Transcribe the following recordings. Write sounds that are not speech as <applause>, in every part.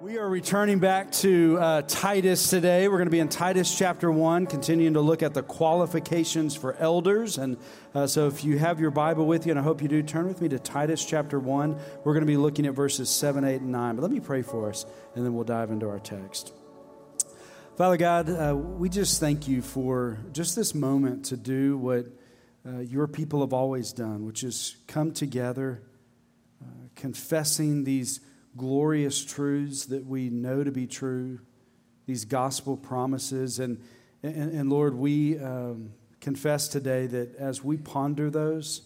We are returning back to uh, Titus today. We're going to be in Titus chapter 1, continuing to look at the qualifications for elders. And uh, so, if you have your Bible with you, and I hope you do, turn with me to Titus chapter 1. We're going to be looking at verses 7, 8, and 9. But let me pray for us, and then we'll dive into our text. Father God, uh, we just thank you for just this moment to do what uh, your people have always done, which is come together, uh, confessing these glorious truths that we know to be true, these gospel promises. And, and, and Lord, we um, confess today that as we ponder those,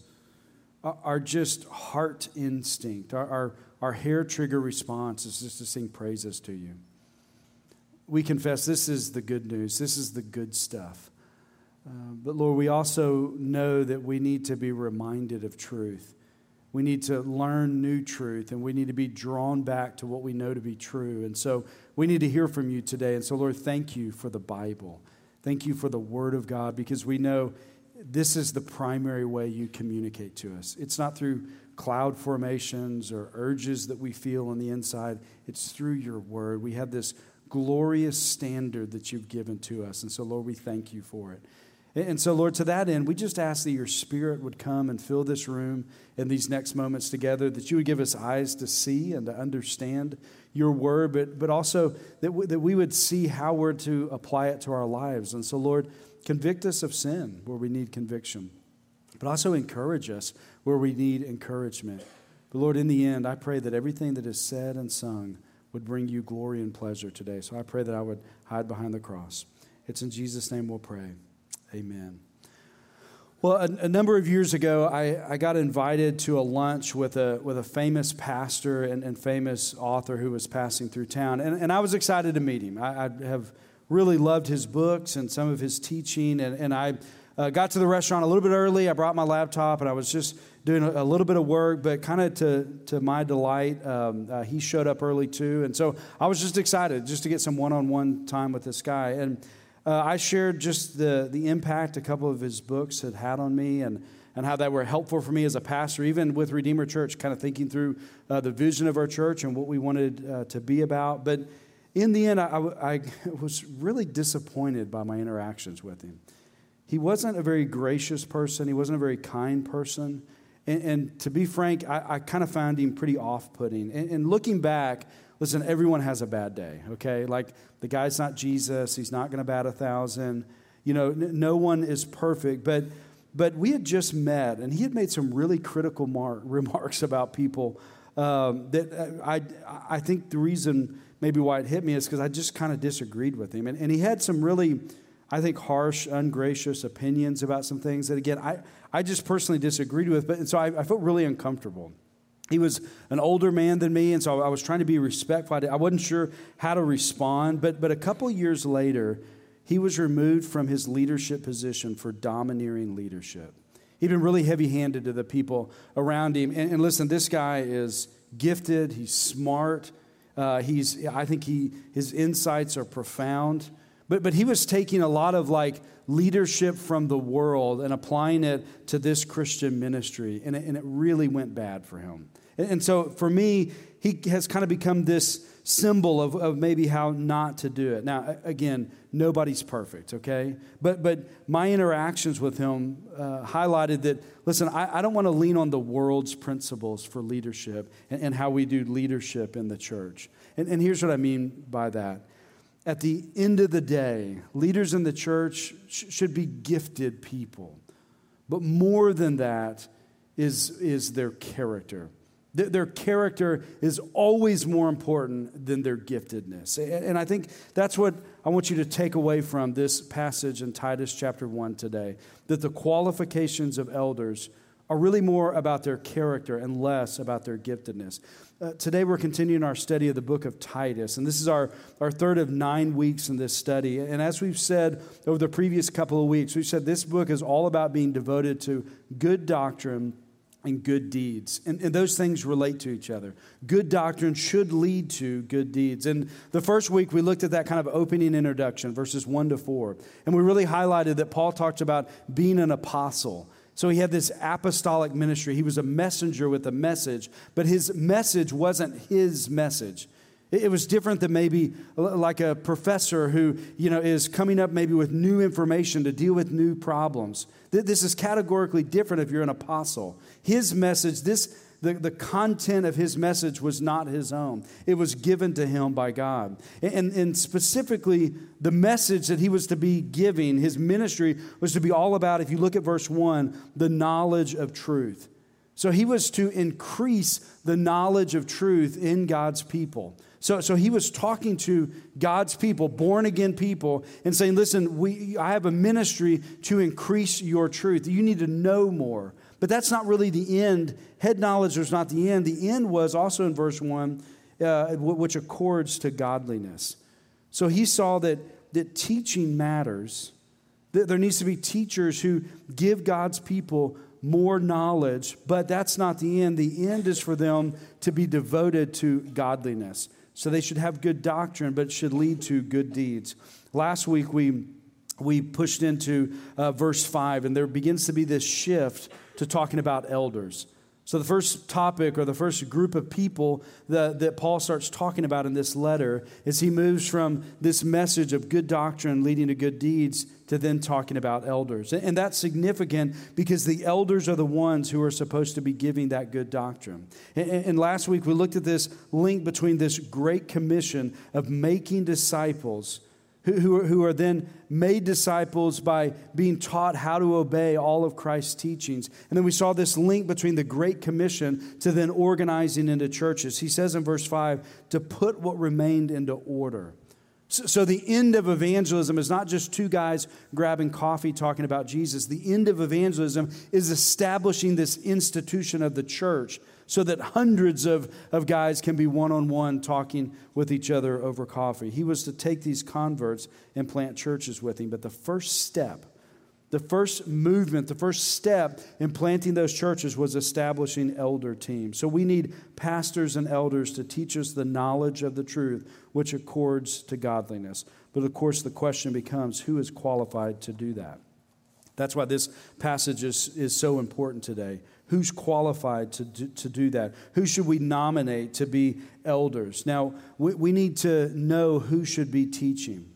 our, just heart instinct, our, our, our hair trigger response is just to sing praises to you. We confess this is the good news, this is the good stuff. Uh, but Lord, we also know that we need to be reminded of truth. We need to learn new truth and we need to be drawn back to what we know to be true. And so we need to hear from you today. And so, Lord, thank you for the Bible. Thank you for the Word of God because we know this is the primary way you communicate to us. It's not through cloud formations or urges that we feel on the inside, it's through your Word. We have this glorious standard that you've given to us. And so, Lord, we thank you for it. And so, Lord, to that end, we just ask that your spirit would come and fill this room in these next moments together, that you would give us eyes to see and to understand your word, but, but also that, w- that we would see how we're to apply it to our lives. And so, Lord, convict us of sin where we need conviction, but also encourage us where we need encouragement. But, Lord, in the end, I pray that everything that is said and sung would bring you glory and pleasure today. So I pray that I would hide behind the cross. It's in Jesus' name we'll pray. Amen. Well, a, a, number of years ago, I, I got invited to a lunch with a, with a famous pastor and, and famous author who was passing through town. And, and I was excited to meet him. I, I have really loved his books and some of his teaching. And, and I uh, got to the restaurant a little bit early. I brought my laptop and I was just doing a, a little bit of work, but kind of to, to my delight, um, uh, he showed up early too. And so I was just excited just to get some one on one time with this guy. And uh, I shared just the, the impact a couple of his books had had on me and, and how that were helpful for me as a pastor, even with Redeemer Church, kind of thinking through uh, the vision of our church and what we wanted uh, to be about. But in the end, I, I, <laughs> was really disappointed by my interactions with him. He wasn't a very gracious person, he wasn't a very kind person. And, and to be frank, I, I kind of found him pretty off putting. And, and looking back, Listen, everyone has a bad day, okay? Like the guy's not Jesus, he's not going to bat a thousand. You know, n- no one is perfect, but but we had just met, and he had made some really critical mar- <laughs> remarks about people. Um, that uh, I I think the reason maybe why it hit me is because I just kind of disagreed with him, and, and he had some really. I think harsh, ungracious opinions about some things that, again, I, I just personally disagreed with. But so I, I felt really uncomfortable. He was an older man than me, and so I was trying to be respectful. I wasn't sure how to respond, but, but a couple years later, he was removed from his leadership position for domineering leadership. He'd been really heavy handed to the people around him. And, and, listen, this guy is gifted, he's smart, uh, he's, I think he, his insights are profound. But, but he was taking a lot of like leadership from the world and applying it to this Christian ministry, and it, and it really went bad for him. And, and so for me, he has kind of become this symbol of, of maybe how not to do it. Now, again, nobody's perfect, okay? But, but my interactions with him uh, highlighted that, listen, I, I don't want to lean on the world's principles for leadership and, and how we do leadership in the church. And, and here's what I mean by that at the end of the day, leaders in the church sh- should be gifted people. But more than that is, is their character. Th- their character is always more important than their giftedness. And, and I think that's what I want you to take away from this passage in Titus chapter 1 today that the qualifications of elders are really more about their character and less about their giftedness. Uh, today, we're continuing our study of the book of Titus, and this is our, our third of nine weeks in this study. And as we've said over the previous couple of weeks, we've said this book is all about being devoted to good doctrine and good deeds. And, and, those things relate to each other. Good doctrine should lead to good deeds. And the first week, we looked at that kind of opening introduction, verses 1 to 4. And we really highlighted that Paul talked about being an apostle. So he had this apostolic ministry. He was a messenger with a message, but his message wasn't his message. It was different than maybe like a professor who, you know, is coming up maybe with new information to deal with new problems. This is categorically different if you're an apostle. His message, this the, the content of his message was not his own. It was given to him by God. And, and specifically, the message that he was to be giving, his ministry was to be all about, if you look at verse 1, the knowledge of truth. So he was to increase the knowledge of truth in God's people. So, so he was talking to God's people, born again people, and saying, Listen, we, I have a ministry to increase your truth. You need to know more. But that's not really the end. Head knowledge was not the end. The end was also in verse 1, uh, which accords to godliness. So he saw that, that teaching matters, that there needs to be teachers who give God's people more knowledge, but that's not the end. The end is for them to be devoted to godliness. So they should have good doctrine, but it should lead to good deeds. Last week we we pushed into uh, verse 5, and there begins to be this shift to talking about elders. So, the first topic or the first group of people that, that Paul starts talking about in this letter is he moves from this message of good doctrine leading to good deeds to then talking about elders. And that's significant because the elders are the ones who are supposed to be giving that good doctrine. And, and last week we looked at this link between this great commission of making disciples who, who, are, who are then made disciples by being taught how to obey all of Christ's teachings. And then we saw this link between the Great Commission to then organizing into churches. He says in verse 5 to put what remained into order. So, so the end of evangelism is not just two guys grabbing coffee talking about Jesus. The end of evangelism is establishing this institution of the church so that hundreds of, of guys can be one on one talking with each other over coffee. He was to take these converts and plant churches with him. But the first step, the first movement, the first step in planting those churches was establishing elder teams. So we need pastors and elders to teach us the knowledge of the truth, which accords to godliness. But of course, the question becomes who is qualified to do that? That's why this passage is, is so important today. Who's qualified to do, to do that? Who should we nominate to be elders? Now, we, we need to know who should be teaching.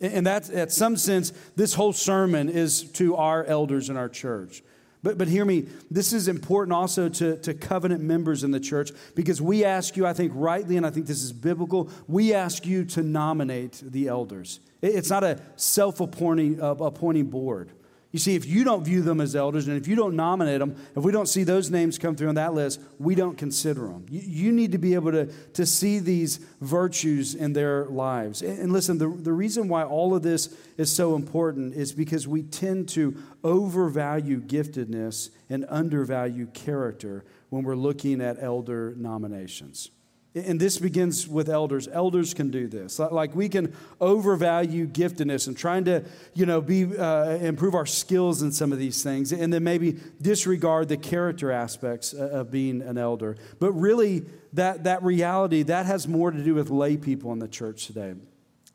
And that's, at some sense, this whole sermon is to our elders in our church. But, but hear me, this is important also to, to covenant members in the church because we ask you, I think rightly, and I think this is biblical, we ask you to nominate the elders. It's not a self uh, appointing board. You see, if you don't view them as elders and if you don't nominate them, if we don't see those names come through on that list, we don't consider them. You, you need to be able to, to see these virtues in their lives. And, and listen, the, the reason why all of this is so important is because we tend to overvalue giftedness and undervalue character when we're looking at elder nominations. And this begins with elders. Elders can do this. Like we can overvalue giftedness and trying to, you know, be uh, improve our skills in some of these things, and then maybe disregard the character aspects of being an elder. But really, that that reality that has more to do with lay people in the church today. And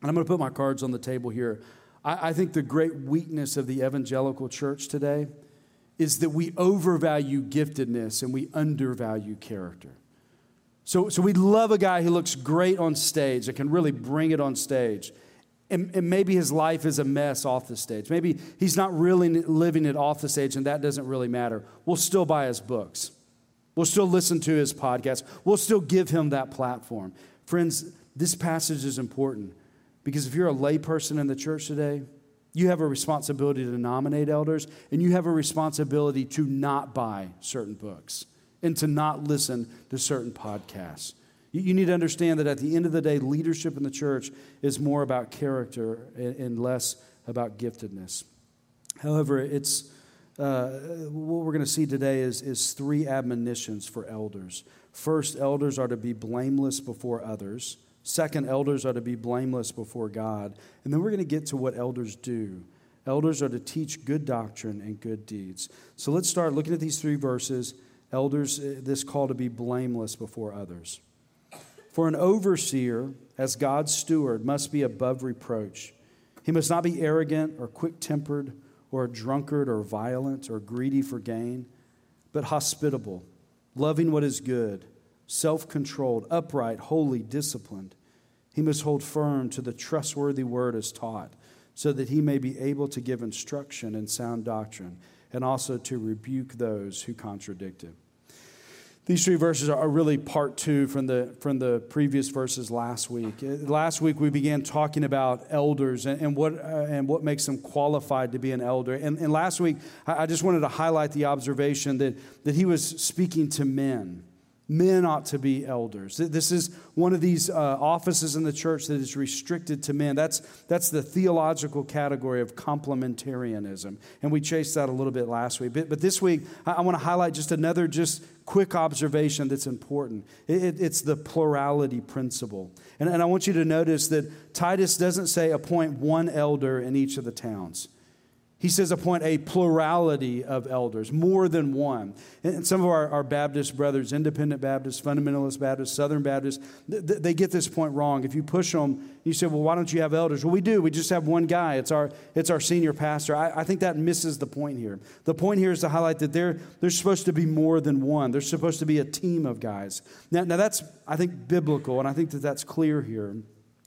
I'm going to put my cards on the table here. I, I think the great weakness of the evangelical church today is that we overvalue giftedness and we undervalue character. So, so we love a guy who looks great on stage, that can really bring it on stage. And, and, maybe his life is a mess off the stage. Maybe he's not really living it off the stage, and that doesn't really matter. We'll still buy his books. We'll still listen to his podcast. We'll still give him that platform. Friends, this passage is important because if you're a layperson in the church today, you have a responsibility to nominate elders, and you have a responsibility to not buy certain books and to not listen to certain podcasts. You, need to understand that at the end of the day, leadership in the church is more about character and, less about giftedness. However, it's uh, what we're going to see today is, is three admonitions for elders. First, elders are to be blameless before others. Second, elders are to be blameless before God. And then we're going to get to what elders do. Elders are to teach good doctrine and good deeds. So let's start looking at these three verses Elders, uh, this call to be blameless before others. For an overseer, as God's steward, must be above reproach. He must not be arrogant or quick tempered or a drunkard or violent or greedy for gain, but hospitable, loving what is good, self controlled, upright, holy, disciplined. He must hold firm to the trustworthy word as taught, so that he may be able to give instruction in sound doctrine and also to rebuke those who contradict it. These three verses are really part two from the, from the previous verses last week. Uh, last week, we began talking about elders and, and what, uh, and what makes them qualified to be an elder. And, and last week, I, I just wanted to highlight the observation that, that he was speaking to men men ought to be elders. This is one of these uh, offices in the church that is restricted to men. That's, that's the theological category of complementarianism. And we chased that a little bit last week. But, but this week, I, I want to highlight just another just quick observation that's important. It, it, it's the plurality principle. And, and I want you to notice that Titus doesn't say appoint one elder in each of the towns. He says appoint a plurality of elders, more than one. And some of our, our Baptist brothers, independent Baptists, fundamentalist Baptists, Southern Baptists, th- they get this point wrong. If you push them, you say, well, why don't you have elders? Well, we do. We just have one guy. It's our, it's our senior pastor. I, I think that misses the point here. The point here is to highlight that there, there's supposed to be more than one. There's supposed to be a team of guys. Now, now that's, I think, biblical, and I think that that's clear here.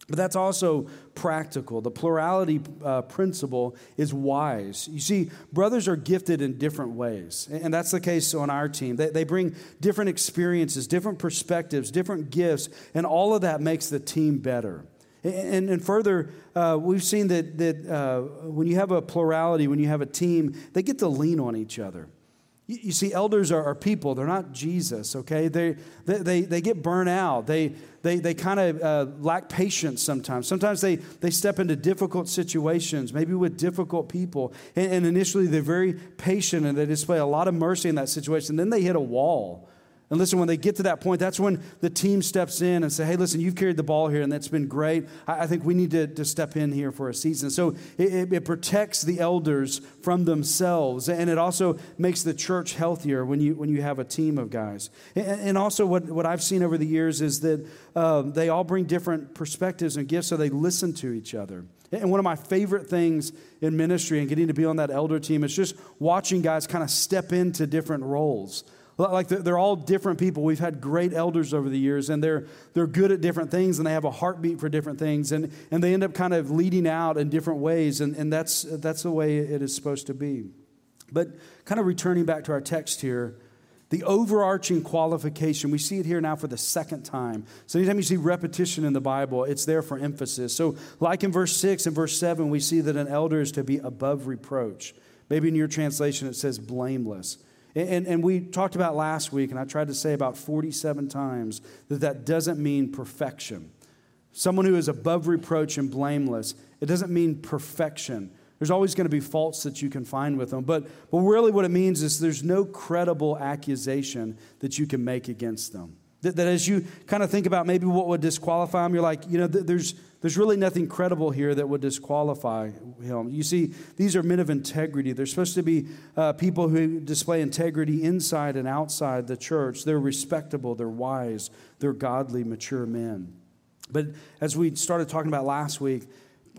But that's also practical. The plurality uh, principle is wise. You see, brothers are gifted in different ways. And that's the case on our team. They, they bring different experiences, different perspectives, different gifts, and all of that makes the team better. And, and further, uh, we've seen that, that uh, when you have a plurality, when you have a team, they get to lean on each other. You, see, elders are, are, people, they're not Jesus, okay? They, they, they, they get burnt out. They, they, they kind of uh, lack patience sometimes. Sometimes they, they step into difficult situations, maybe with difficult people. And, and initially, they're very patient and they display a lot of mercy in that situation. Then they hit a wall. And listen, when they get to that point, that's when the team steps in and say, hey, listen, you've carried the ball here and that's been great. I, I think we need to, to step in here for a season. So it, it, it, protects the elders from themselves. And it also makes the church healthier when you, when you have a team of guys. And, and also, what, what I've seen over the years is that uh, they all bring different perspectives and gifts, so they listen to each other. And one of my favorite things in ministry and getting to be on that elder team is just watching guys kind of step into different roles. Like they're all different people. We've had great elders over the years, and they're, they're good at different things, and they have a heartbeat for different things, and, and they end up kind of leading out in different ways, and, and that's, that's the way it is supposed to be. But kind of returning back to our text here, the overarching qualification, we see it here now for the second time. So, anytime you see repetition in the Bible, it's there for emphasis. So, like in verse 6 and verse 7, we see that an elder is to be above reproach. Maybe in your translation it says blameless. And, and we talked about last week, and I tried to say about 47 times that that doesn't mean perfection. Someone who is above reproach and blameless, it doesn't mean perfection. There's always going to be faults that you can find with them. But, but really, what it means is there's no credible accusation that you can make against them. That, that as you kind of think about maybe what would disqualify him, you're like, you know, th- there's, there's really nothing credible here that would disqualify him. You see, these are men of integrity. They're supposed to be uh, people who display integrity inside and outside the church. They're respectable, they're wise, they're godly, mature men. But as we started talking about last week,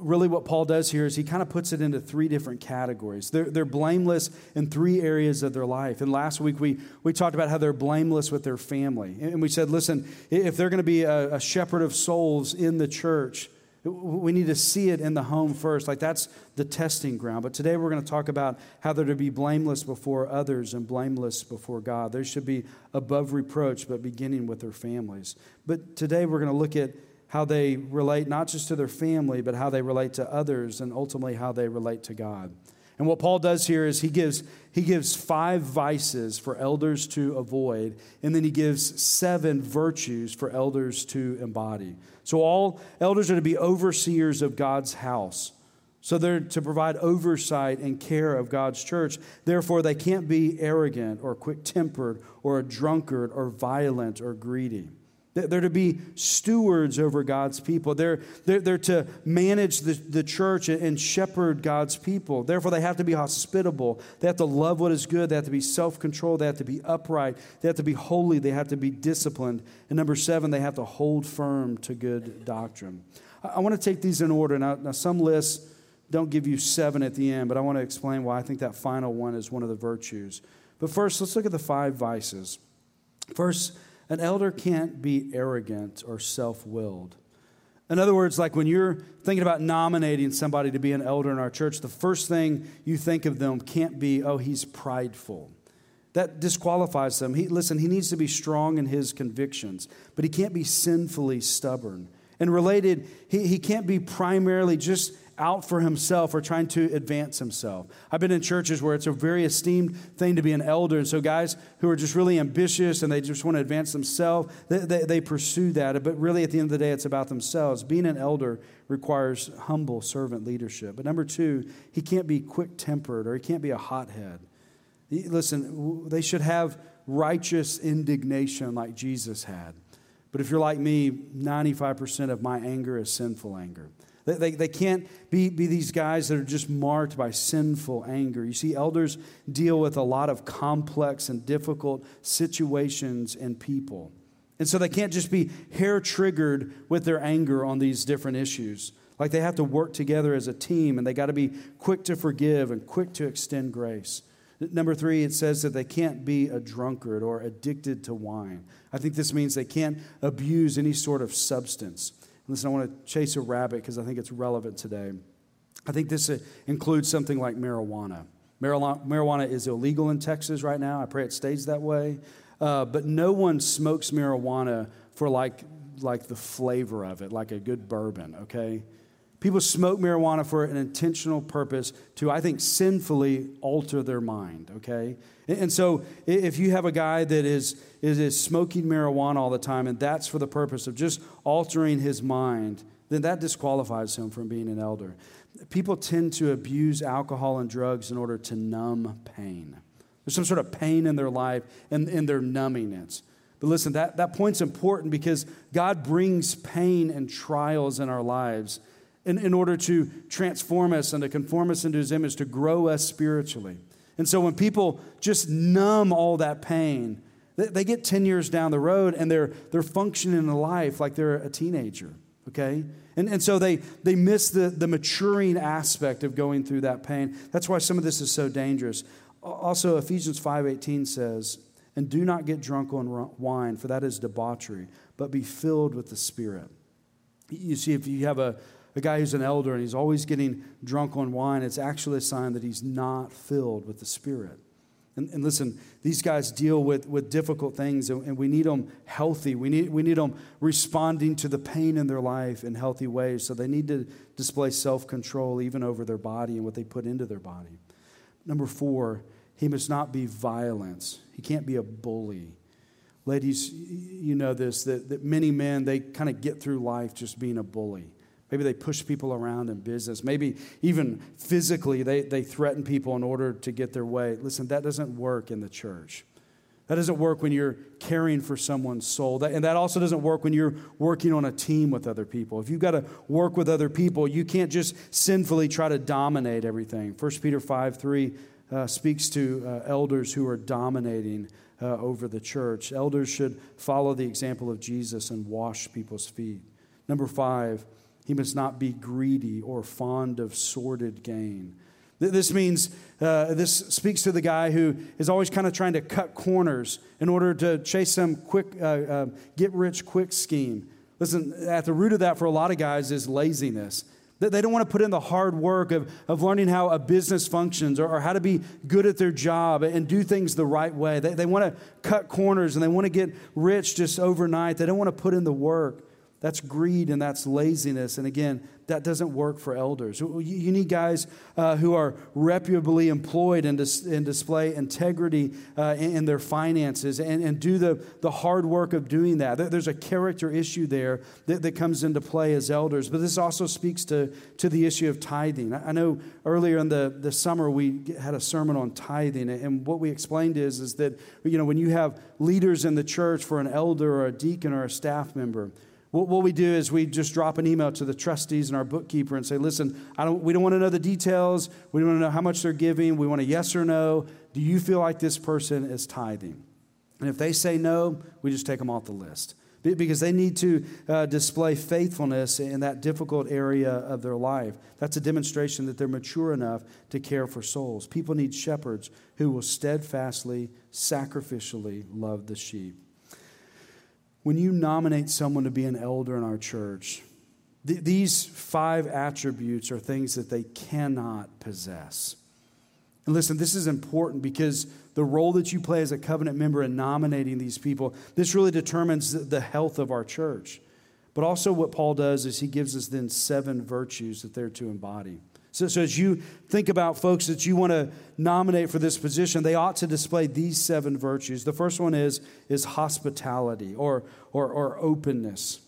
really what Paul does here is he kind of puts it into three different categories. They're, they're blameless in three areas of their life. And last week we, we talked about how they're blameless with their family. And we said, listen, if they're going to be a, a shepherd of souls in the church, we need to see it in the home first. Like that's the testing ground. But today we're going to talk about how they're to be blameless before others and blameless before God. They should be above reproach, but beginning with their families. But today we're going to look at how they relate not just to their family, but how they relate to others and ultimately how they relate to God. And what Paul does here is he gives, he gives five vices for elders to avoid, and then he gives seven virtues for elders to embody. So, all elders are to be overseers of God's house. So, they're to provide oversight and care of God's church. Therefore, they can't be arrogant or quick tempered or a drunkard or violent or greedy. They're to be stewards over God's people. They're, they're, they're to manage the, the church and shepherd God's people. Therefore, they have to be hospitable. They have to love what is good. They have to be self controlled. They have to be upright. They have to be holy. They have to be disciplined. And number seven, they have to hold firm to good doctrine. I, I want to take these in order. Now, now, some lists don't give you seven at the end, but I want to explain why I think that final one is one of the virtues. But first, let's look at the five vices. First, an elder can't be arrogant or self willed. In other words, like when you're thinking about nominating somebody to be an elder in our church, the first thing you think of them can't be, oh, he's prideful. That disqualifies them. He, listen, he needs to be strong in his convictions, but he can't be sinfully stubborn. And related, he, he can't be primarily just out for himself or trying to advance himself. I've been in churches where it's a very esteemed thing to be an elder. And so, guys who are just really ambitious and they just want to advance themselves, they, they, they, pursue that. But really, at the end of the day, it's about themselves. Being an elder requires humble servant leadership. But number two, he can't be quick tempered or he can't be a hothead. Listen, they should have righteous indignation like Jesus had. But if you're like me, 95% of my anger is sinful anger. They, they, they can't be, be these guys that are just marked by sinful anger. You see, elders deal with a lot of complex and difficult situations and people. And so they can't just be hair triggered with their anger on these different issues. Like they have to work together as a team and they got to be quick to forgive and quick to extend grace. Number three, it says that they can't be a drunkard or addicted to wine. I think this means they can't abuse any sort of substance. Listen, I want to chase a rabbit because I think it's relevant today. I think this uh, includes something like marijuana. Marijuana is illegal in Texas right now. I pray it stays that way. Uh, but no one smokes marijuana for like, like the flavor of it, like a good bourbon, okay? People smoke marijuana for an intentional purpose to, I think, sinfully alter their mind, okay? And so if you have a guy that is, is, is smoking marijuana all the time and that's for the purpose of just altering his mind, then that disqualifies him from being an elder. People tend to abuse alcohol and drugs in order to numb pain. There's some sort of pain in their life and, and they're numbing it. But listen, that, that point's important because God brings pain and trials in our lives in, in order to transform us and to conform us into his image, to grow us spiritually. And so when people just numb all that pain, they, they get 10 years down the road and they're, they're functioning in life like they're a teenager, okay? And, and so they, they miss the, the maturing aspect of going through that pain. That's why some of this is so dangerous. Also, Ephesians 5.18 says, And do not get drunk on wine, for that is debauchery, but be filled with the Spirit. You see, if you have a, a guy who's an elder and he's always getting drunk on wine, it's actually a sign that he's not filled with the Spirit. And, and listen, these guys deal with, with difficult things, and, and, we need them healthy. We need, we need them responding to the pain in their life in healthy ways. So they need to display self control even over their body and what they put into their body. Number four, he must not be violence. He can't be a bully. Ladies, you know this that, that many men, they kind of get through life just being a bully. Maybe they push people around in business. Maybe even physically, they, they threaten people in order to get their way. Listen, that doesn't work in the church. That doesn't work when you're caring for someone's soul. That, and that also doesn't work when you're working on a team with other people. If you've got to work with other people, you can't just sinfully try to dominate everything. 1 Peter 5 3 uh, speaks to uh, elders who are dominating uh, over the church. Elders should follow the example of Jesus and wash people's feet. Number five, he must not be greedy or fond of sordid gain. This means, uh, this speaks to the guy who is always kind of trying to cut corners in order to chase some quick, uh, uh, get rich quick scheme. Listen, at the root of that for a lot of guys is laziness. They don't want to put in the hard work of, of learning how a business functions or, or how to be good at their job and do things the right way. They, they want to cut corners and they want to get rich just overnight. They don't want to put in the work. That's greed and that's laziness. And again, that doesn't work for elders. You need guys uh, who are reputably employed and, dis- and display integrity uh, in, in, their finances and, and do the, the hard work of doing that. There's a character issue there that, that comes into play as elders. But this also speaks to, to the issue of tithing. I know earlier in the, the summer we had a sermon on tithing, and what we explained is, is that you know, when you have leaders in the church for an elder or a deacon or a staff member, what, what we do is we just drop an email to the trustees and our bookkeeper and say, listen, I don't, we don't want to know the details. We don't want to know how much they're giving. We want a yes or no. Do you feel like this person is tithing? And if they say no, we just take them off the list because they need to uh, display faithfulness in that difficult area of their life. That's a demonstration that they're mature enough to care for souls. People need shepherds who will steadfastly, sacrificially love the sheep when you nominate someone to be an elder in our church, Th- these five attributes are things that they cannot possess. And listen, this is important because the role that you play as a covenant member in nominating these people, this really determines the health of our church. But also, what Paul does is he gives us then seven virtues that they're to embody. So, so as you think about folks that you want to nominate for this position, they ought to display these seven virtues. The first one is, is hospitality or, or, or openness.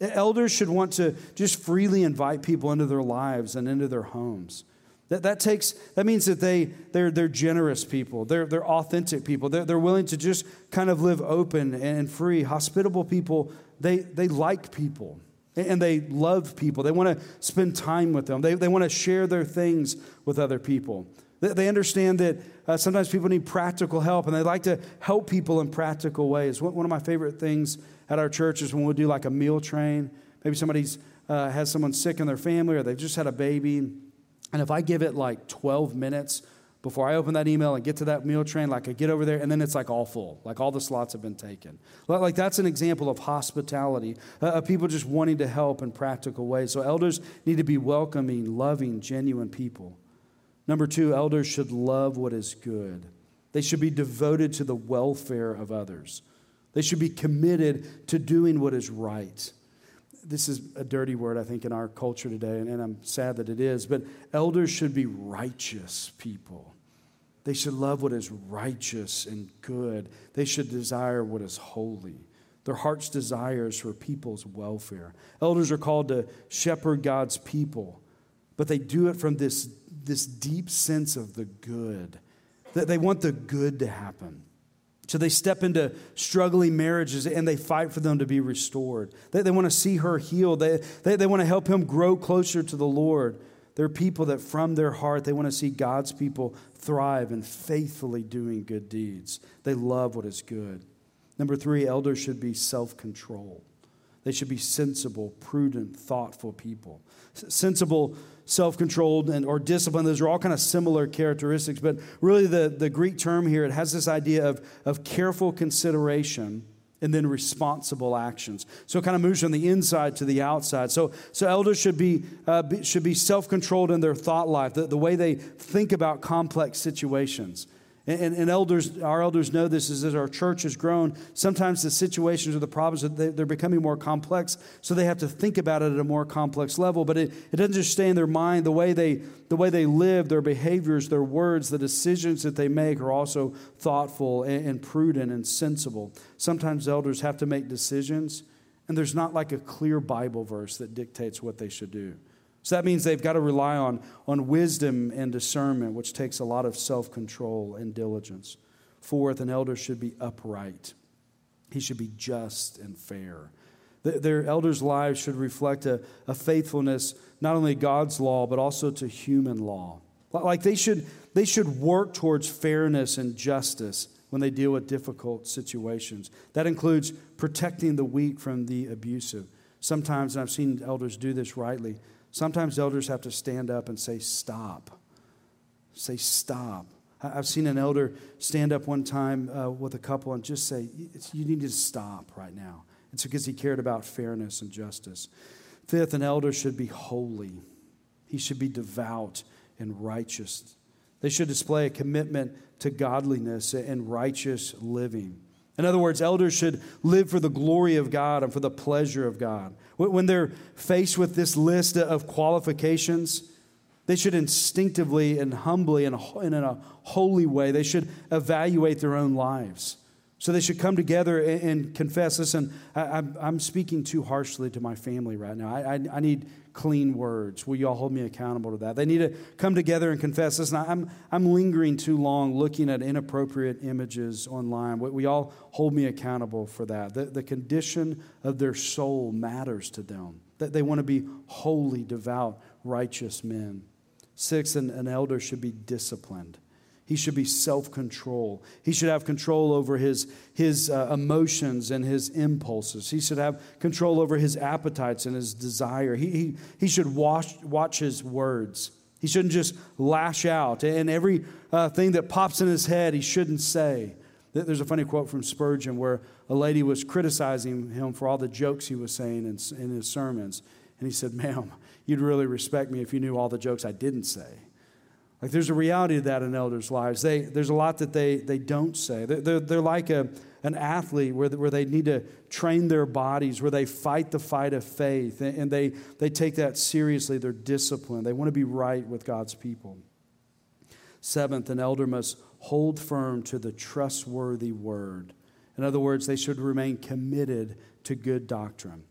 Elders should want to just freely invite people into their lives and into their homes. That, that takes that means that they they're they're generous people. They're they're authentic people. They're, they're willing to just kind of live open and free. Hospitable people, they they like people and they love people. They want to spend time with them. They, they want to share their things with other people. They, understand that uh, sometimes people need practical help and they like to help people in practical ways. One of my favorite things at our church is when we do like a meal train. Maybe somebody's uh, has someone sick in their family or they've just had a baby and if I give it like 12 minutes before I open that email and get to that meal train, like I get over there and then it's like all full, like all the slots have been taken. Like that's an example of hospitality, uh, of people just wanting to help in practical ways. So elders need to be welcoming, loving, genuine people. Number two, elders should love what is good. They should be devoted to the welfare of others. They should be committed to doing what is right this is a dirty word, I think, in our culture today, and, and I'm sad that it is, but elders should be righteous people. They should love what is righteous and good. They should desire what is holy. Their heart's desires for people's welfare. Elders are called to shepherd God's people, but they do it from this, this deep sense of the good. That they want the good to happen. So they step into struggling marriages and they fight for them to be restored. They, they want to see her healed. They, they, they want to help him grow closer to the Lord. They're people that from their heart, they want to see God's people thrive and faithfully doing good deeds. They love what is good. Number three, elders should be self control. They should be sensible, prudent, thoughtful people. Sensible self-controlled and or disciplined those are all kind of similar characteristics but really the, the greek term here it has this idea of, of careful consideration and then responsible actions. So it kind of moves from the inside to the outside. So, so elders should be, uh, be should be self-controlled in their thought life the, the way they think about complex situations and, and, elders, our elders know this is as our church has grown, sometimes the situations or the problems, they're becoming more complex, so they have to think about it at a more complex level. But it, it doesn't just stay in their mind. The way, they, the way they live, their behaviors, their words, the decisions that they make are also thoughtful and, and prudent and sensible. Sometimes elders have to make decisions, and there's not like a clear Bible verse that dictates what they should do. So that means they've got to rely on, on wisdom and discernment, which takes a lot of self control and diligence. Fourth, an elder should be upright, he should be just and fair. Their elders' lives should reflect a, a faithfulness not only God's law, but also to human law. Like they should, they should work towards fairness and justice when they deal with difficult situations. That includes protecting the weak from the abusive. Sometimes, and I've seen elders do this rightly, Sometimes elders have to stand up and say, Stop. Say, Stop. I've seen an elder stand up one time uh, with a couple and just say, You need to stop right now. It's because he cared about fairness and justice. Fifth, an elder should be holy, he should be devout and righteous. They should display a commitment to godliness and righteous living. In other words, elders should live for the glory of God and for the pleasure of God. When they're faced with this list of qualifications, they should instinctively and humbly and in a holy way, they should evaluate their own lives. So they should come together and, confess. Listen, I, am speaking too harshly to my family right now. I, need clean words. Will you all hold me accountable to that? They need to come together and confess. Listen, I'm, I'm lingering too long looking at inappropriate images online. We, we all hold me accountable for that. The, the condition of their soul matters to them, that they want to be holy, devout, righteous men. Six, an, an elder should be disciplined. He should be self control. He should have control over his, his uh, emotions and his impulses. He should have control over his appetites and his desire. He, he, he should watch, watch his words. He shouldn't just lash out. And every uh, thing that pops in his head, he shouldn't say. There's a funny quote from Spurgeon where a lady was criticizing him for all the jokes he was saying in, in his sermons. And he said, Ma'am, you'd really respect me if you knew all the jokes I didn't say. Like there's a reality to that in elders' lives. They, there's a lot that they, they don't say. They're, they're, they're like a, an athlete where, where they need to train their bodies, where they fight the fight of faith, and, they, they take that seriously. They're disciplined. They want to be right with God's people. Seventh, an elder must hold firm to the trustworthy word. In other words, they should remain committed to good doctrine.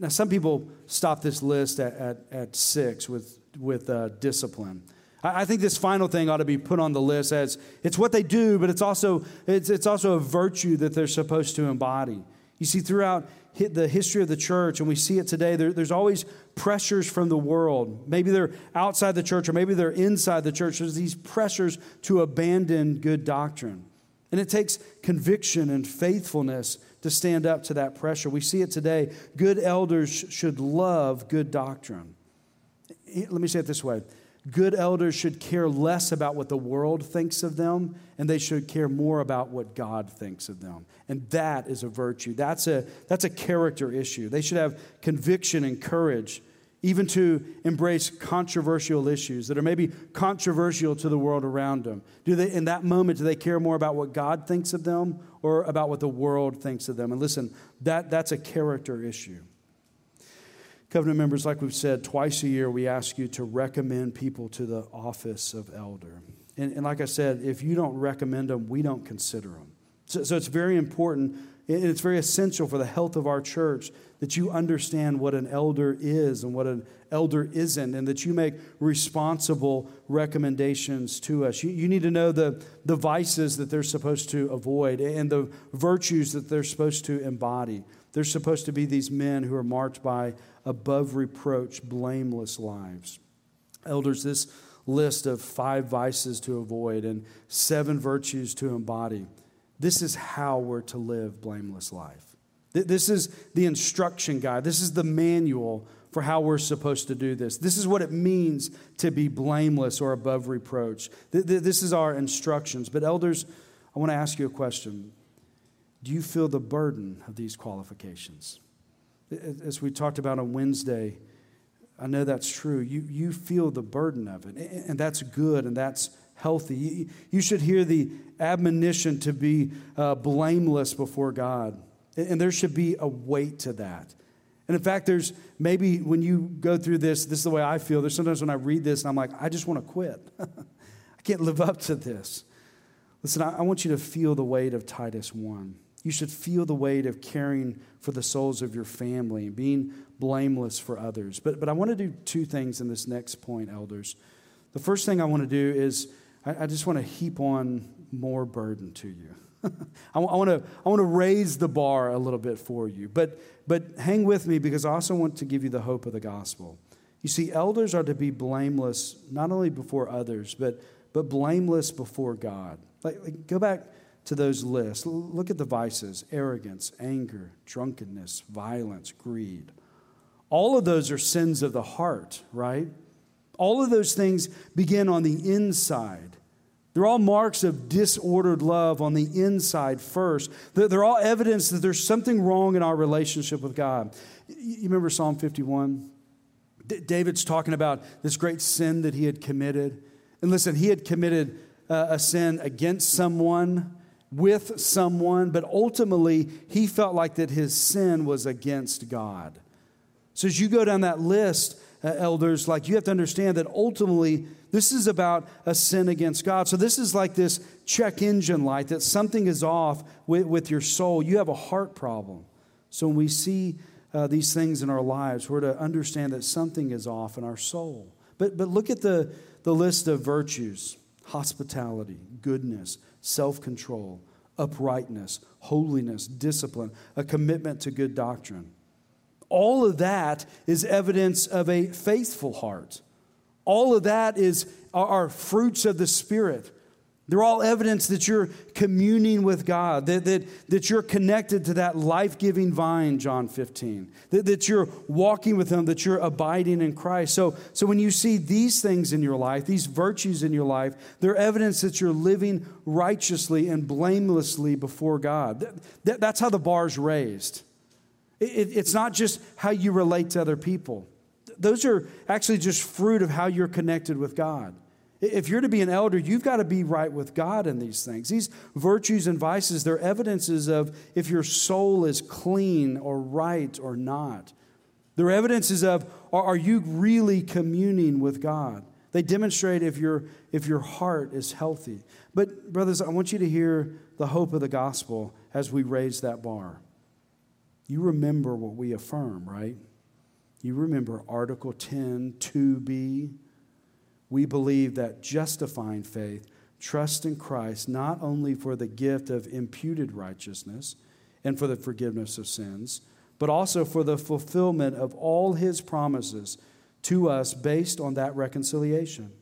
Now, some people stop this list at, at, at six with, with uh, discipline. I, think this final thing ought to be put on the list as it's what they do, but it's also, it's, it's also a virtue that they're supposed to embody. You see, throughout the history of the church, and we see it today, there, there's always pressures from the world. Maybe they're outside the church, or maybe they're inside the church. There's these pressures to abandon good doctrine. And it takes conviction and faithfulness to stand up to that pressure. We see it today. Good elders should love good doctrine. Let me say it this way good elders should care less about what the world thinks of them, and they should care more about what God thinks of them. And that is a virtue. That's a, that's a character issue. They should have conviction and courage, even to embrace controversial issues that are maybe controversial to the world around them. Do they, in that moment, do they care more about what God thinks of them or about what the world thinks of them? And listen, that, that's a character issue. Covenant members, like we've said, twice a year we ask you to recommend people to the office of elder. And, and like I said, if you don't recommend them, we don't consider them. So, so it's very important and it's very essential for the health of our church that you understand what an elder is and what an elder isn't, and that you make responsible recommendations to us. You, you, need to know the, the vices that they're supposed to avoid and the virtues that they're supposed to embody. They're supposed to be these men who are marked by above reproach, blameless lives. Elders, this list of five vices to avoid and seven virtues to embody, this is how we're to live blameless life. This is the instruction guide. This is the manual for how we're supposed to do this. This is what it means to be blameless or above reproach. This is our instructions. But, elders, I want to ask you a question. Do you feel the burden of these qualifications? As we talked about on Wednesday, I know that's true. You, you feel the burden of it, and that's good and that's healthy. You, should hear the admonition to be uh, blameless before God, and there should be a weight to that. And in fact, there's maybe when you go through this, this is the way I feel. There's sometimes when I read this and I'm like, I just want to quit. <laughs> I can't live up to this. Listen, I, I want you to feel the weight of Titus 1. You should feel the weight of caring for the souls of your family and being blameless for others. But, but I want to do two things in this next point, elders. The first thing I want to do is I, I just want to heap on more burden to you. <laughs> I, want to, I want to raise the bar a little bit for you. But, but hang with me because I also want to give you the hope of the gospel. You see, elders are to be blameless not only before others, but, but blameless before God. Like, like go back to those lists. Look at the vices arrogance, anger, drunkenness, violence, greed. All of those are sins of the heart, right? All of those things begin on the inside. They're all marks of disordered love on the inside first. They're all evidence that there's something wrong in our relationship with God. You remember Psalm 51? David's talking about this great sin that he had committed. And listen, he had committed a sin against someone with someone, but ultimately he felt like that his sin was against God. So as you go down that list, uh, elders, like you have to understand that ultimately this is about a sin against God. So this is like this check engine light that something is off with, with your soul. You have a heart problem. So when we see uh, these things in our lives, we're to understand that something is off in our soul. But, but look at the, the list of virtues hospitality, goodness, self control, uprightness, holiness, discipline, a commitment to good doctrine. All of that is evidence of a faithful heart. All of that is are fruits of the Spirit. They're all evidence that you're communing with God, that, that, that you're connected to that life giving vine, John 15, that, that you're walking with Him, that you're abiding in Christ. So, so when you see these things in your life, these virtues in your life, they're evidence that you're living righteously and blamelessly before God. That, that, that's how the bar's raised. It, it, it's not just how you relate to other people. those are actually just fruit of how you're connected with God. If you're to be an elder, you've got to be right with God in these things. These virtues and vices, they're evidences of if your soul is clean or right or not. They're evidences of are, you really communing with God? They demonstrate if your, if your heart is healthy. But, brothers, I want you to hear the hope of the gospel as we raise that bar. You remember what we affirm, right? You remember Article 10, 2b. We believe that justifying faith trusts in Christ not only for the gift of imputed righteousness and for the forgiveness of sins, but also for the fulfillment of all his promises to us based on that reconciliation.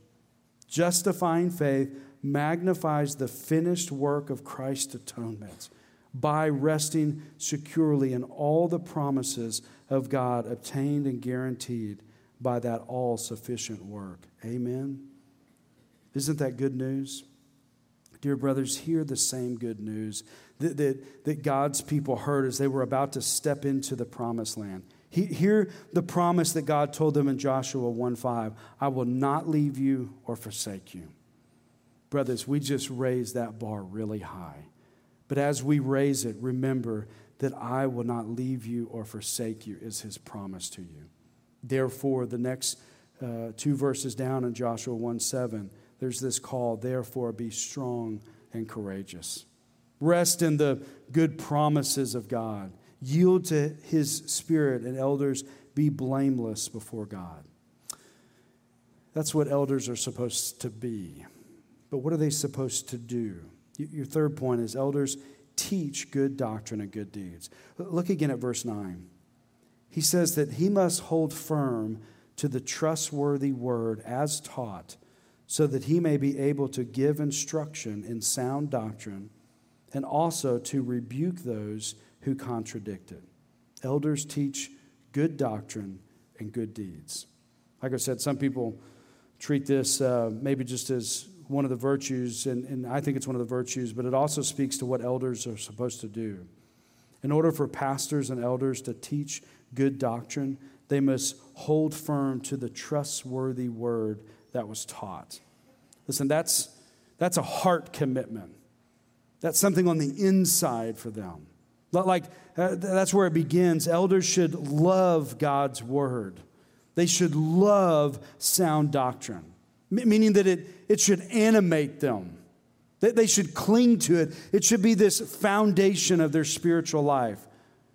Justifying faith magnifies the finished work of Christ's atonement by resting securely in all the promises of God obtained and guaranteed by that all sufficient work. Amen. Isn't that good news? Dear brothers, hear the same good news that, that, that God's people heard as they were about to step into the promised land. He, hear the promise that God told them in Joshua 1 5 I will not leave you or forsake you. Brothers, we just raised that bar really high. But as we raise it, remember that I will not leave you or forsake you, is his promise to you. Therefore, the next uh, two verses down in Joshua 1 7, there's this call, therefore, be strong and courageous. Rest in the good promises of God. Yield to his spirit, and elders be blameless before God. That's what elders are supposed to be. But what are they supposed to do? Your third point is elders teach good doctrine and good deeds. Look again at verse 9. He says that he must hold firm to the trustworthy word as taught, so that he may be able to give instruction in sound doctrine and also to rebuke those who contradict it. Elders teach good doctrine and good deeds. Like I said, some people treat this uh, maybe just as one of the virtues, and, and I think it's one of the virtues, but it also speaks to what elders are supposed to do. In order for pastors and elders to teach good doctrine, they must hold firm to the trustworthy word that was taught. Listen, that's, that's a heart commitment. That's something on the inside for them. Like, uh, that's where it begins. Elders should love God's word, they should love sound doctrine meaning that it, it should animate them, they should cling to it. It should be this foundation of their spiritual life.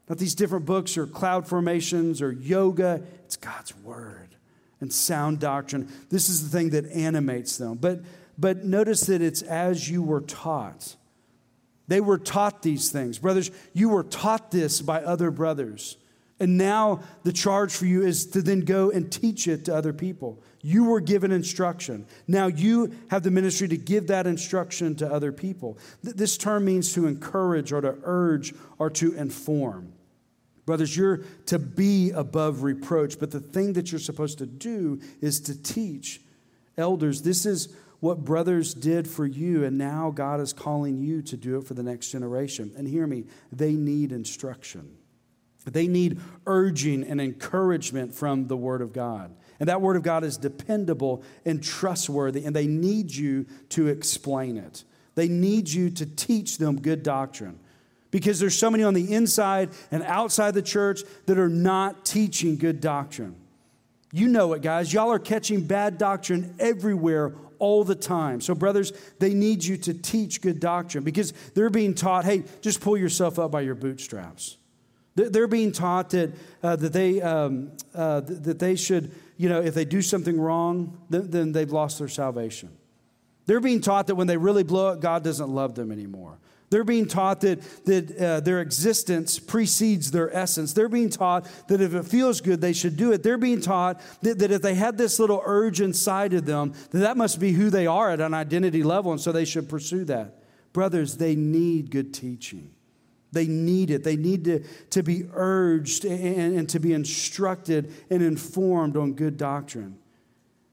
Not these different books or cloud formations or yoga, it's God's word and sound doctrine. This is the thing that animates them. But, but notice that it's as you were taught. They were taught these things. Brothers, you were taught this by other brothers. And now the charge for you is to then go and teach it to other people. You were given instruction. Now you have the ministry to give that instruction to other people. This term means to encourage or to urge or to inform. Brothers, you're to be above reproach, but the thing that you're supposed to do is to teach. Elders, this is what brothers did for you, and now God is calling you to do it for the next generation. And hear me, they need instruction. They need urging and encouragement from the Word of God. And that Word of God is dependable and trustworthy, and they need you to explain it. They need you to teach them good doctrine. Because there's so many on the inside and outside the church that are not teaching good doctrine. You know it, guys. Y'all are catching bad doctrine everywhere all the time. So, brothers, they need you to teach good doctrine because they're being taught hey, just pull yourself up by your bootstraps. They're being taught that, uh, that, they, um, uh, that they should, you know, if they do something wrong, then, then they've lost their salvation. They're being taught that when they really blow it, God doesn't love them anymore. They're being taught that, that uh, their existence precedes their essence. They're being taught that if it feels good, they should do it. They're being taught that, that if they had this little urge inside of them, that that must be who they are at an identity level, and so they should pursue that. Brothers, they need good teaching. They need it. They need to, to be urged and, and to be instructed and informed on good doctrine.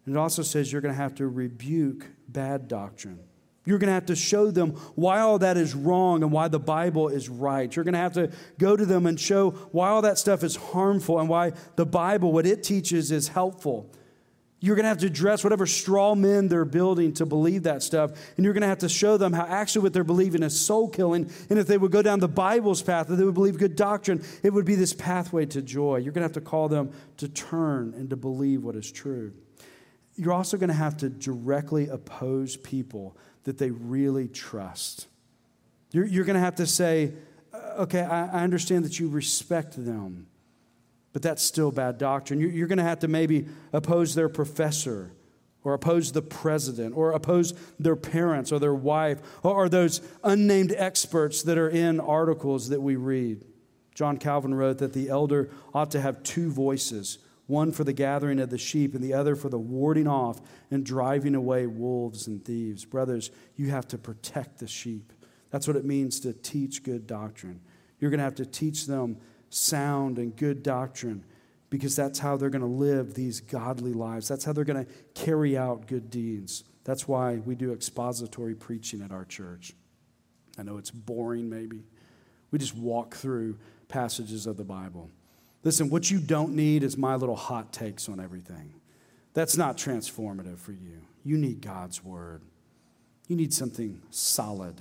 And it also says you're going to have to rebuke bad doctrine. You're going to have to show them why all that is wrong and why the Bible is right. You're going to have to go to them and show why all that stuff is harmful and why the Bible, what it teaches, is helpful. You're going to have to address whatever straw men they're building to believe that stuff. And you're going to have to show them how actually what they're believing is soul killing. And if they would go down the Bible's path, if they would believe good doctrine, it would be this pathway to joy. You're going to have to call them to turn and to believe what is true. You're also going to have to directly oppose people that they really trust. You're, you're going to have to say, uh, okay, I, I understand that you respect them but that's still bad doctrine. You're going to have to maybe oppose their professor or oppose the president or oppose their parents or their wife or those unnamed experts that are in articles that we read. John Calvin wrote that the elder ought to have two voices one for the gathering of the sheep and the other for the warding off and driving away wolves and thieves. Brothers, you have to protect the sheep. That's what it means to teach good doctrine. You're going to have to teach them sound and good doctrine because that's how they're going to live these godly lives. That's how they're going to carry out good deeds. That's why we do expository preaching at our church. I know it's boring, maybe. We just walk through passages of the Bible. Listen, what you don't need is my little hot takes on everything. That's not transformative for you. You need God's word, you need something solid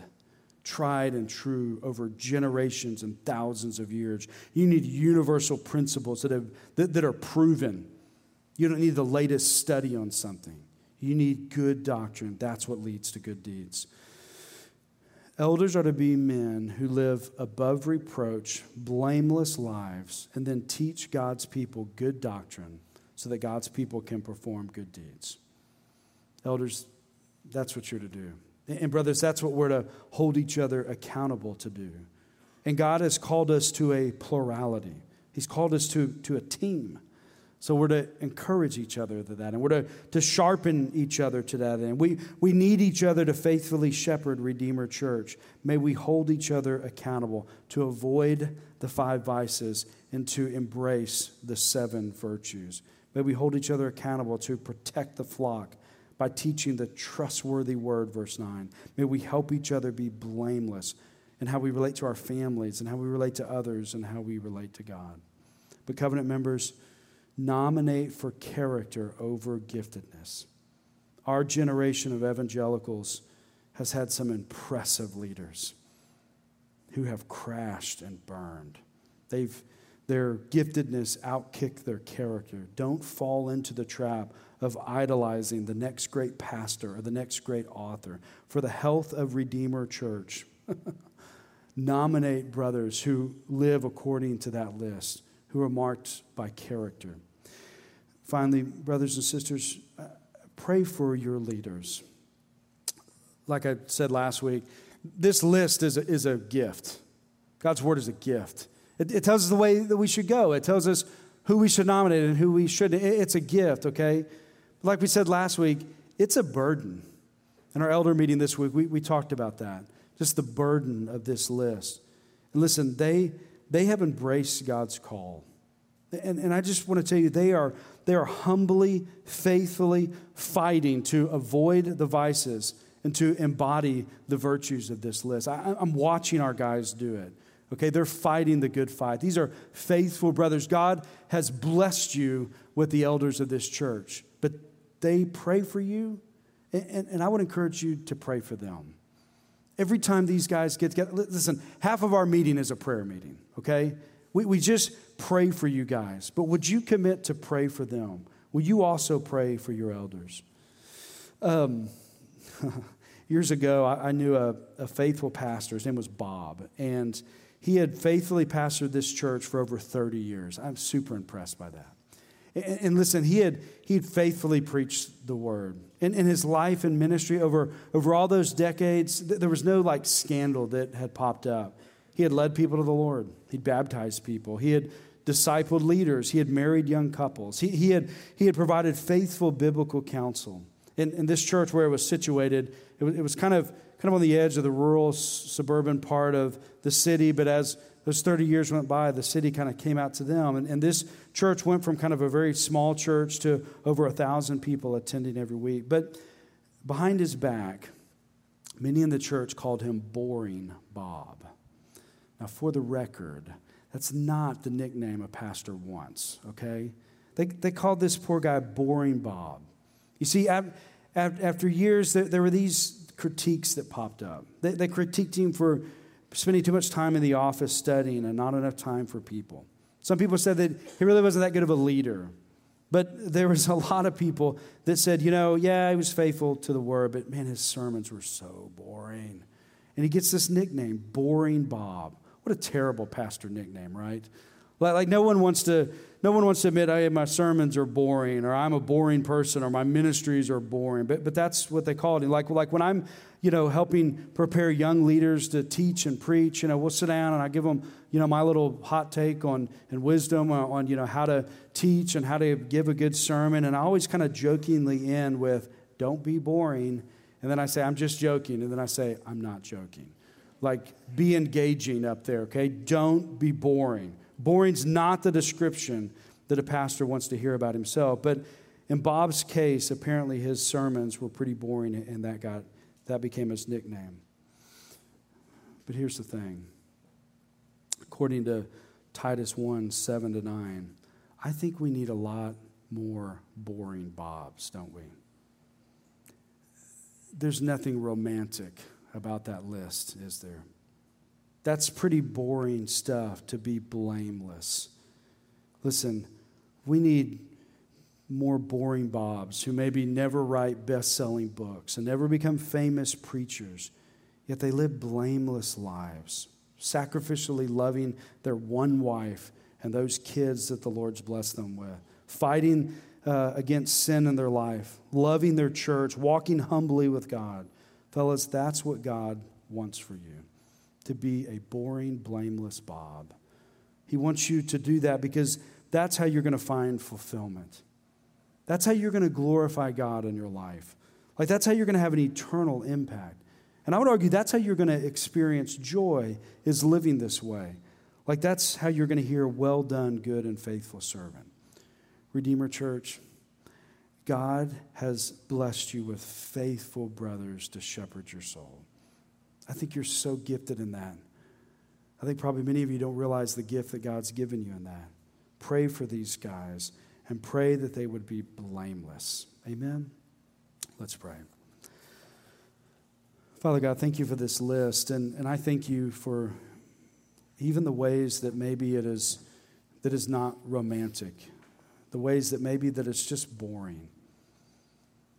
tried and true over generations and thousands of years. You need universal principles that, have, that, that are proven. You don't need the latest study on something. You need good doctrine. That's what leads to good deeds. Elders are to be men who live above reproach, blameless lives, and then teach God's people good doctrine so that God's people can perform good deeds. Elders, that's what you're to do. And, brothers, that's what we're to hold each other accountable to do. And God has called us to a plurality, He's called us to, to a team. So we're to encourage each other to that, and we're to, to sharpen each other to that. And we, we need each other to faithfully shepherd Redeemer Church. May we hold each other accountable to avoid the five vices and to embrace the seven virtues. May we hold each other accountable to protect the flock by teaching the trustworthy word, verse 9. May we help each other be blameless in how we relate to our families and how we relate to others and how we relate to God. But, covenant members, nominate for character over giftedness. Our generation of evangelicals has had some impressive leaders who have crashed and burned. They've their giftedness outkick their character. Don't fall into the trap of idolizing the next great pastor or the next great author. For the health of Redeemer Church, <laughs> nominate brothers who live according to that list, who are marked by character. Finally, brothers and sisters, uh, pray for your leaders. Like I said last week, this list is a, is a gift. God's word is a gift. It, it tells us the way that we should go, it tells us who we should nominate and who we shouldn't. It, it's a gift, okay? Like we said last week, it's a burden. In our elder meeting this week, we, we talked about that. Just the burden of this list. And listen, they, they have embraced God's call. And, and I just want to tell you, they are, they are humbly, faithfully fighting to avoid the vices and to embody the virtues of this list. I, I'm watching our guys do it. Okay, they're fighting the good fight. These are faithful brothers. God has blessed you with the elders of this church, but they pray for you, and, and, and I would encourage you to pray for them. Every time these guys get together, listen, half of our meeting is a prayer meeting, okay? We, we just pray for you guys, but would you commit to pray for them? Will you also pray for your elders? Um, <laughs> years ago, I, I knew a, a faithful pastor. His name was Bob, and he had faithfully pastored this church for over 30 years. I'm super impressed by that. And, and listen, he had, he had faithfully preached the word. In, in his life and ministry over, over all those decades, there was no like scandal that had popped up. He had led people to the Lord, he'd baptized people, he had discipled leaders, he had married young couples, he, he, had, he had provided faithful biblical counsel. In, in this church where it was situated, it was, it was kind of kind of on the edge of the rural suburban part of the city. But as those 30 years went by, the city kind of came out to them. And, and this church went from kind of a very small church to over a thousand people attending every week. But behind his back, Many in the church called him Boring Bob. Now, for the record, that's not the nickname a pastor wants, okay? They, they called this poor guy Boring Bob. You see, after years, there were these critiques that popped up. They, they critiqued him for spending too much time in the office studying and not enough time for people. Some people said that he really wasn't that good of a leader. But there was a lot of people that said, you know, yeah, he was faithful to the word, but man, his sermons were so boring. And he gets this nickname, Boring Bob. What a terrible pastor nickname, right? Like, like no one wants to no one wants to admit hey, my sermons are boring or I'm a boring person or my ministries are boring. But but that's what they call it. Like like when I'm you know helping prepare young leaders to teach and preach, you know, we'll sit down and I give them you know my little hot take on and wisdom on you know how to teach and how to give a good sermon. And I always kind of jokingly end with don't be boring. And then I say, I'm just joking. And then I say, I'm not joking. Like, be engaging up there, okay? Don't be boring. Boring's not the description that a pastor wants to hear about himself. But in Bob's case, apparently his sermons were pretty boring, and that, got, that became his nickname. But here's the thing according to Titus 1 7 to 9, I think we need a lot more boring Bobs, don't we? There's nothing romantic about that list, is there? That's pretty boring stuff to be blameless. Listen, we need more boring Bobs who maybe never write best selling books and never become famous preachers, yet they live blameless lives, sacrificially loving their one wife and those kids that the Lord's blessed them with, fighting uh, against sin in their life, loving their church, walking humbly with God. Fellas, that's what God wants for you to be a boring, blameless Bob. He wants you to do that because that's how you're going to find fulfillment. That's how you're going to glorify God in your life. Like, that's how you're going to have an eternal impact. And I would argue that's how you're going to experience joy, is living this way. Like, that's how you're going to hear, well done, good and faithful servant. Redeemer Church, God has blessed you with faithful brothers to shepherd your soul. I think you're so gifted in that. I think probably many of you don't realize the gift that God's given you in that. Pray for these guys and pray that they would be blameless. Amen? Let's pray. Father God, thank you for this list, and, and I thank you for even the ways that maybe it is that is not romantic, the ways that maybe that it's just boring.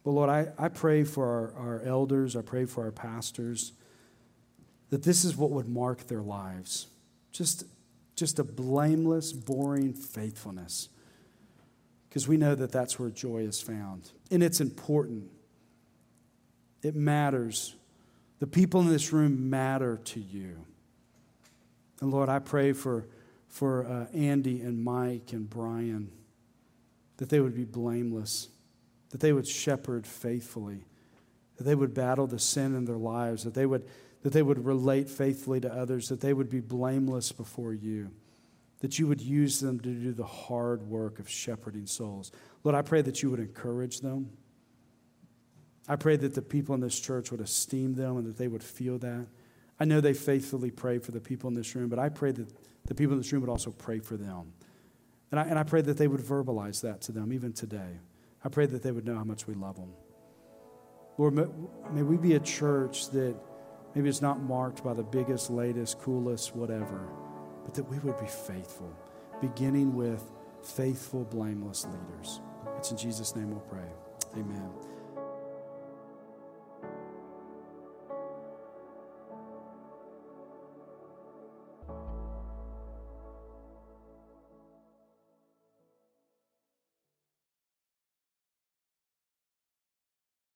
But Lord, I, I pray for our, our elders, I pray for our pastors, that this is what would mark their lives. Just, just a blameless, boring faithfulness. Because we know that that's where joy is found. And it's important, it matters. The people in this room matter to you. And Lord, I pray for, for uh, Andy and Mike and Brian that they would be blameless that they would shepherd faithfully, that they would battle the sin in their lives, that they would, that they would relate faithfully to others, that they would be blameless before you, that you would use them to do the hard work of shepherding souls. Lord, I pray that you would encourage them. I pray that the people in this church would esteem them and that they would feel that. I know they faithfully pray for the people in this room, but I pray that the people in this room would also pray for them. And I, and I pray that they would verbalize that to them even today. I pray that they would know how much we love them. Lord, may we be a church that maybe it's not marked by the biggest, latest, coolest, whatever, but that we would be faithful, beginning with faithful, blameless leaders. It's in Jesus' name we'll pray. Amen.